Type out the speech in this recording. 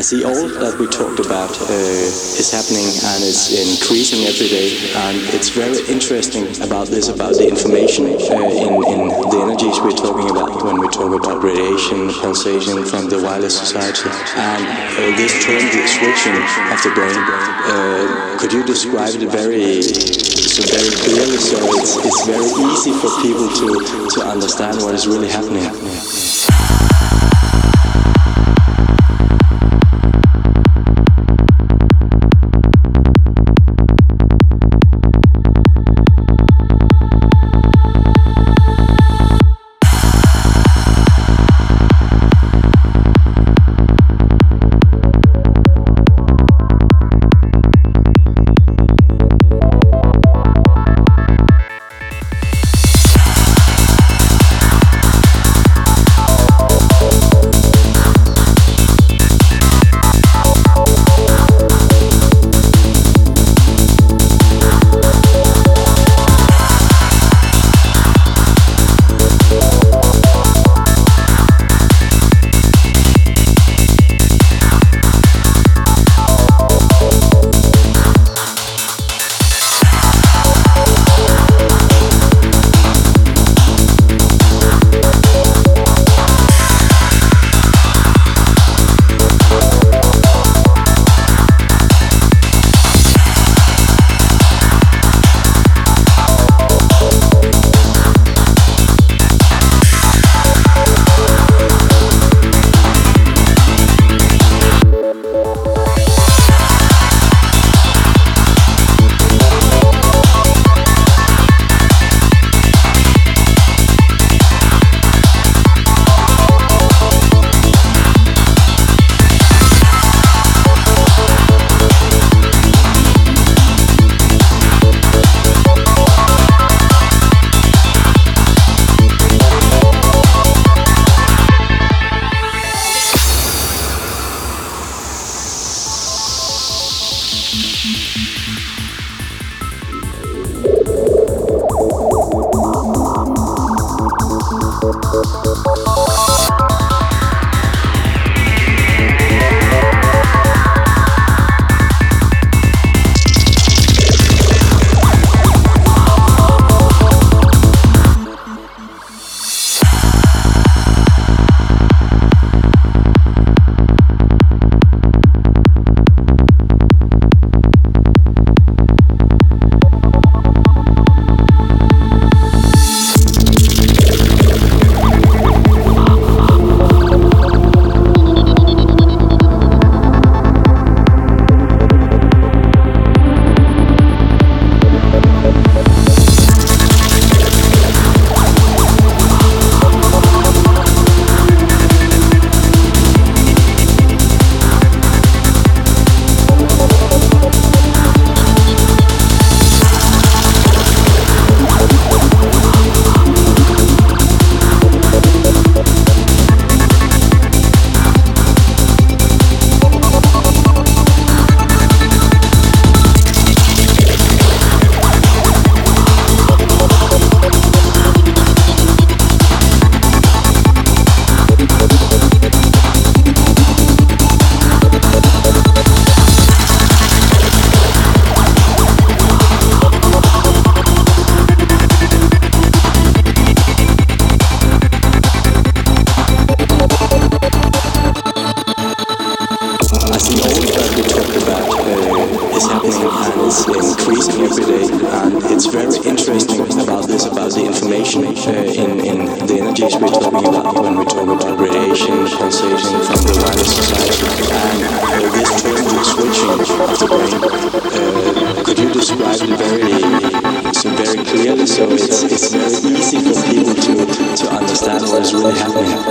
I see all that we talked about uh, is happening and is increasing every day. And it's very interesting about this, about the information uh, in, in the energies we're talking about when we talk about radiation, pulsation from the wireless society. And uh, this term, the switching of the brain, uh, could you describe it very, so very clearly so it's, it's very easy for people to, to understand what is really happening? is increasing every day, and it's very interesting about this, about the information uh, in, in the energies we're talking about when we talk about radiation, pulsation from the wider society, and uh, this term switching of the brain. Uh, could you describe it very, so very clearly, so it's, it's very easy for people to, to understand what is really happening?